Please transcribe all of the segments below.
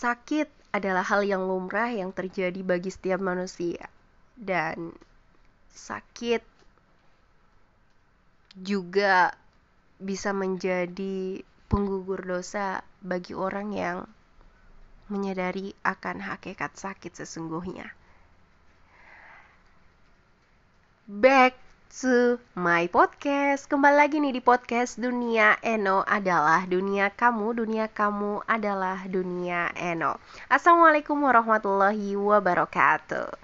sakit adalah hal yang lumrah yang terjadi bagi setiap manusia dan sakit juga bisa menjadi penggugur dosa bagi orang yang menyadari akan hakikat sakit sesungguhnya. Back to my podcast. Kembali lagi nih di podcast Dunia Eno adalah dunia kamu, dunia kamu adalah dunia Eno. Assalamualaikum warahmatullahi wabarakatuh.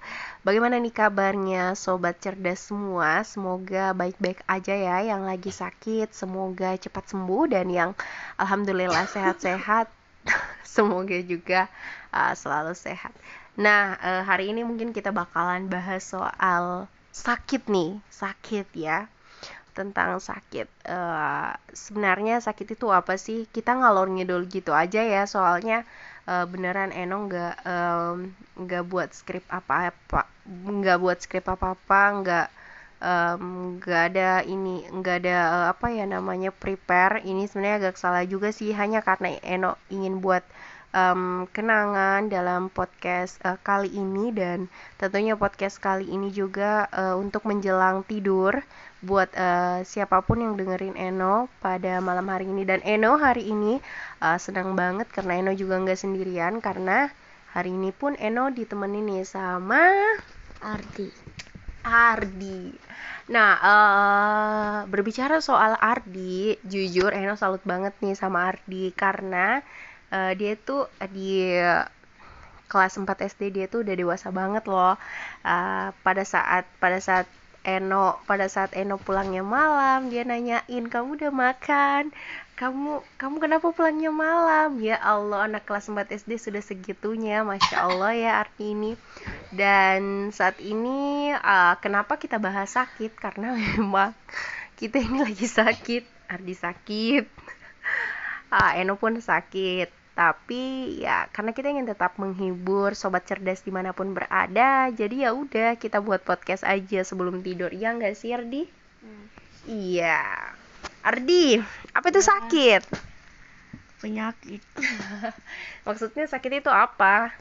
Bagaimana nih kabarnya sobat cerdas semua? Semoga baik-baik aja ya yang lagi sakit, semoga cepat sembuh dan yang alhamdulillah sehat-sehat semoga juga uh, selalu sehat. Nah, uh, hari ini mungkin kita bakalan bahas soal sakit nih, sakit ya tentang sakit. Uh, sebenarnya sakit itu apa sih? Kita ngalor ngidul gitu aja ya, soalnya uh, beneran Eno nggak nggak buat skrip apa-apa, nggak buat skrip apa-apa, nggak nggak um, ada ini, nggak ada uh, apa ya namanya prepare. Ini sebenarnya agak salah juga sih, hanya karena Eno ingin buat um, kenangan dalam podcast uh, kali ini dan tentunya podcast kali ini juga uh, untuk menjelang tidur buat uh, siapa pun yang dengerin Eno pada malam hari ini dan Eno hari ini uh, senang banget karena Eno juga nggak sendirian karena hari ini pun Eno ditemenin nih sama Ardi. Ardi. Nah, uh, berbicara soal Ardi, jujur Eno salut banget nih sama Ardi karena uh, dia tuh di kelas 4 SD dia tuh udah dewasa banget loh. Uh, pada saat pada saat Eno pada saat Eno pulangnya malam dia nanyain kamu udah makan? Kamu kamu kenapa pulangnya malam? Ya Allah anak kelas 4 SD sudah segitunya Masya Allah ya arti ini. Dan saat ini uh, kenapa kita bahas sakit? Karena memang kita ini lagi sakit. Ardi sakit uh, Eno pun sakit. Tapi ya karena kita ingin tetap menghibur sobat cerdas di mana pun berada jadi ya udah kita buat podcast aja sebelum tidur. Ya nggak sih Ardi? Hmm. iya. Ardi apa itu ya. sakit? Penyakit. Maksudnya sakit itu apa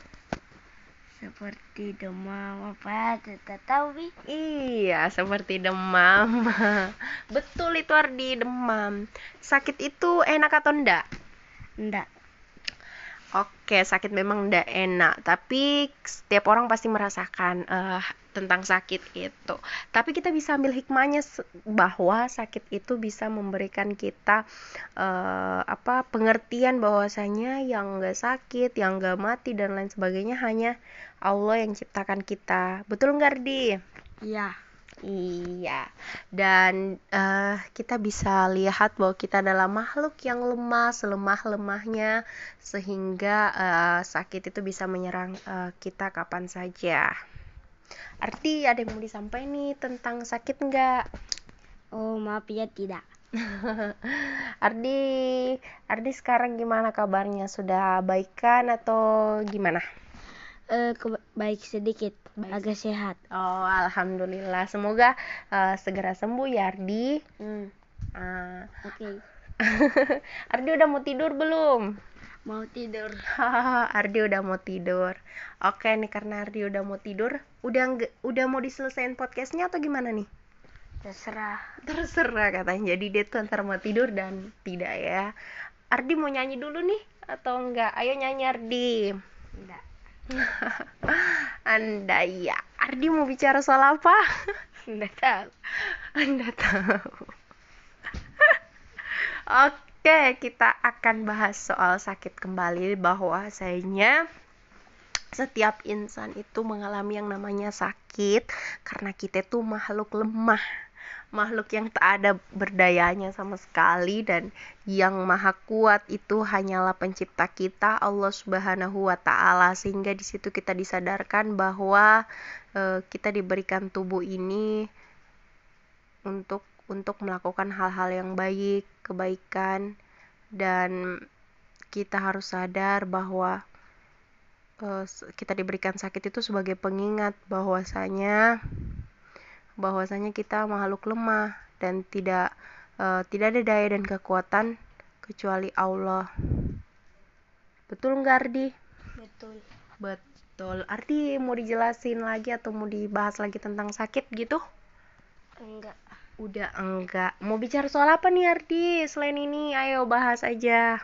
seperti demam apa tidak tahu bi? Iya seperti demam. Betul itu Ardi demam. Sakit itu enak atau enggak enggak Oke, sakit memang tidak enak, tapi setiap orang pasti merasakan uh, tentang sakit itu. Tapi kita bisa ambil hikmahnya bahwa sakit itu bisa memberikan kita uh, apa pengertian bahwasanya yang nggak sakit, yang nggak mati dan lain sebagainya hanya Allah yang ciptakan kita. Betul nggak, Ardi? Iya. Iya, dan uh, kita bisa lihat bahwa kita adalah makhluk yang lemah, selemah-lemahnya, sehingga uh, sakit itu bisa menyerang uh, kita kapan saja. Arti ada yang mau disampaikan nih tentang sakit enggak? Oh maaf ya tidak. Ardi, Ardi sekarang gimana kabarnya? Sudah baikan atau gimana? uh, baik sedikit baik. agak sehat oh alhamdulillah semoga uh, segera sembuh ya Ardi hmm. uh, oke okay. Ardi udah mau tidur belum mau tidur. Ardi udah mau tidur. Oke nih karena Ardi udah mau tidur udah udah mau diselesain podcastnya atau gimana nih? Terserah. Terserah katanya. Jadi dia tuh antara mau tidur dan tidak ya. Ardi mau nyanyi dulu nih atau enggak? Ayo nyanyi Ardi. Enggak. Anda ya. Ardi mau bicara soal apa? Anda tahu. Anda tahu. Oke kita akan bahas soal sakit kembali bahwasanya setiap insan itu mengalami yang namanya sakit karena kita tuh makhluk lemah. Makhluk yang tak ada berdayanya sama sekali dan yang maha kuat itu hanyalah pencipta kita Allah Subhanahu wa taala. Sehingga di situ kita disadarkan bahwa e, kita diberikan tubuh ini untuk melakukan hal-hal yang baik, kebaikan dan kita harus sadar bahwa e, kita diberikan sakit itu sebagai pengingat bahwasanya bahwasanya kita makhluk lemah dan tidak uh, tidak ada daya dan kekuatan kecuali Allah. Betul nggak Ardi? betul Betul. Arti mau dijelasin lagi atau mau dibahas lagi tentang sakit gitu? enggak Udah enggak. Mau bicara soal apa nih Ardi? Selain ini, ayo bahas aja.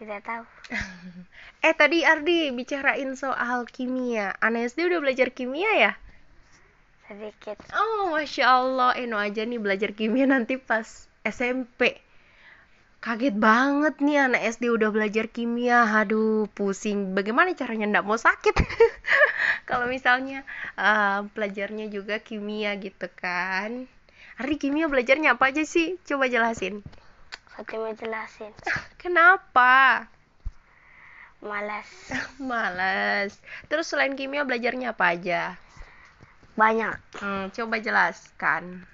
tidak tahu Eh tadi Ardi bicarain soal kimia. Anak SD udah belajar kimia ya? sedikit Oh, Masya Allah. Eno aja nih belajar kimia nanti pas SMP. Kaget banget nih anak SD udah belajar kimia. Aduh, pusing. Bagaimana caranya ndak mau sakit? Kalau misalnya eh, pelajarnya juga kimia gitu kan. Ardi kimia belajarnya apa aja sih? Coba jelasin. Fatimah jelasin Kenapa? malas Males. Terus selain kimia belajarnya apa aja? banyak Hmm, coba jelaskan.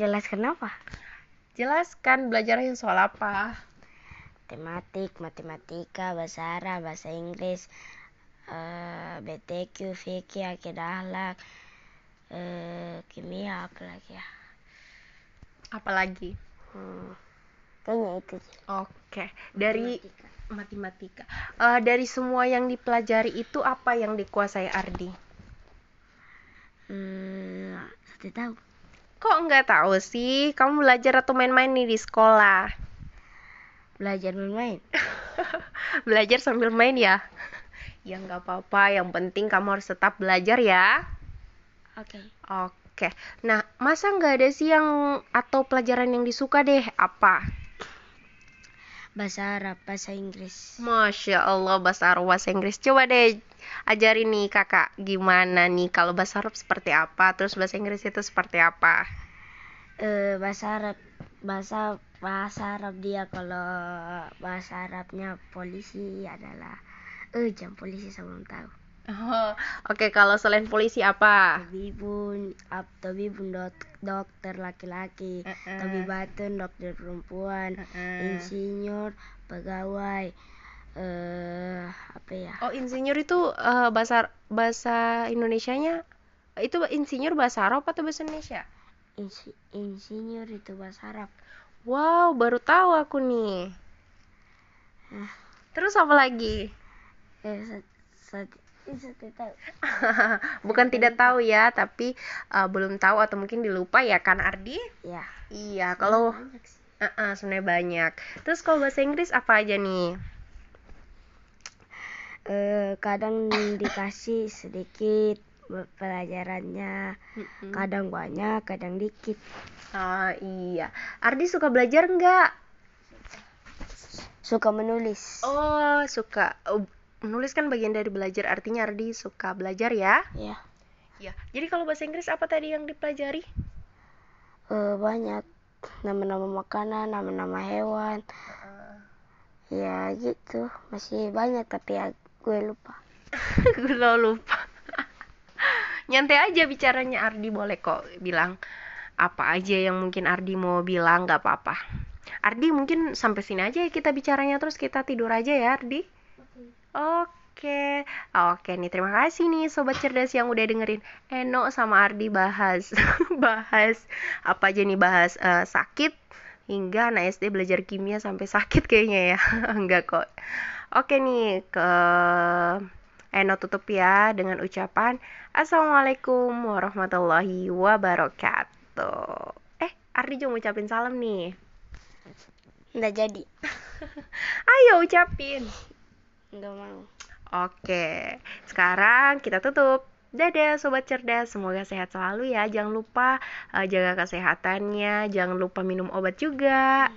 jelas kenapa Jelaskan belajarnya soal apa? tematik matematika bahasa Arab bahasa Inggris eh, BTQ fikih akidah akhlak eh, kimia apalagi ya Apalagi? hmm. kayaknya itu Oke, dari matematika. Eh, dari semua yang dipelajari itu apa yang dikuasai Ardi? hmm, tidak tahu Kok nggak tahu sih? Kamu belajar atau main-main nih di sekolah? belajar bermain belajar sambil main ya? Ya nggak apa-apa, yang penting kamu harus tetap belajar ya. oke. Oke, nah masa nggak ada sih yang atau pelajaran yang disuka deh? Apa? bahasa Arab bahasa Inggris. Masya Allah bahasa Arab bahasa Inggris. Coba deh ajarin nih kakak. Gimana nih? Kalau bahasa Arab seperti apa? Terus bahasa Inggris itu seperti apa? Eh, bahasa Arab bahasa bahasa Arab dia. Kalau bahasa Arabnya polisi adalah eh jam polisi saya belum tahu oh, Oke kalau selain polisi apa tabibun ab tabibun dok, dokter laki-laki Mm-mm. tabibatun dokter perempuan Mm-mm. insinyur pegawai eh apa ya Oh insinyur itu eh, bahasa bahasa Indonesianya itu insinyur bahasa Arab atau bahasa Indonesia? Insi- insinyur itu bahasa Arab Wow baru tahu aku nih. Terus apa lagi? Eh Bukan tidak tahu ya, tapi eh, belum tahu atau mungkin dilupa ya kan Ardi? ya Iya, kalau sih. uh sebenarnya banyak. Terus kalau bahasa Inggris apa aja nih? eh kadang dikasih sedikit pelajarannya kadang banyak kadang dikit Ah iya. Ardi suka belajar nggak? suka menulis Oh suka. Menulis kan bagian dari belajar. Artinya Ardi suka belajar ya? ya Iya. Jadi kalau bahasa Inggris apa tadi yang dipelajari? eh banyak nama-nama makanan nama-nama hewan ya gitu masih banyak tapi ya gue lupa Gue lupa. Nyantai aja bicaranya Ardi boleh kok bilang apa aja yang mungkin Ardi mau bilang nggak apa-apa. Ardi mungkin sampai sini aja ya kita bicaranya terus kita tidur aja ya Ardi. Oke, oke nih terima kasih nih sobat cerdas yang udah dengerin Eno sama Ardi bahas bahas apa aja nih bahas eh, sakit hingga anak SD belajar kimia sampai sakit kayaknya ya enggak kok. Oke nih ke Eno tutup ya dengan ucapan Assalamualaikum warahmatullahi wabarakatuh. Eh, Ardi juga mau ucapin salam nih. nggak jadi Ayo ucapin. Nggak mau Oke, sekarang kita tutup. Dadah sobat cerdas, semoga sehat selalu ya. Jangan lupa eh, jaga kesehatannya, jangan lupa minum obat juga.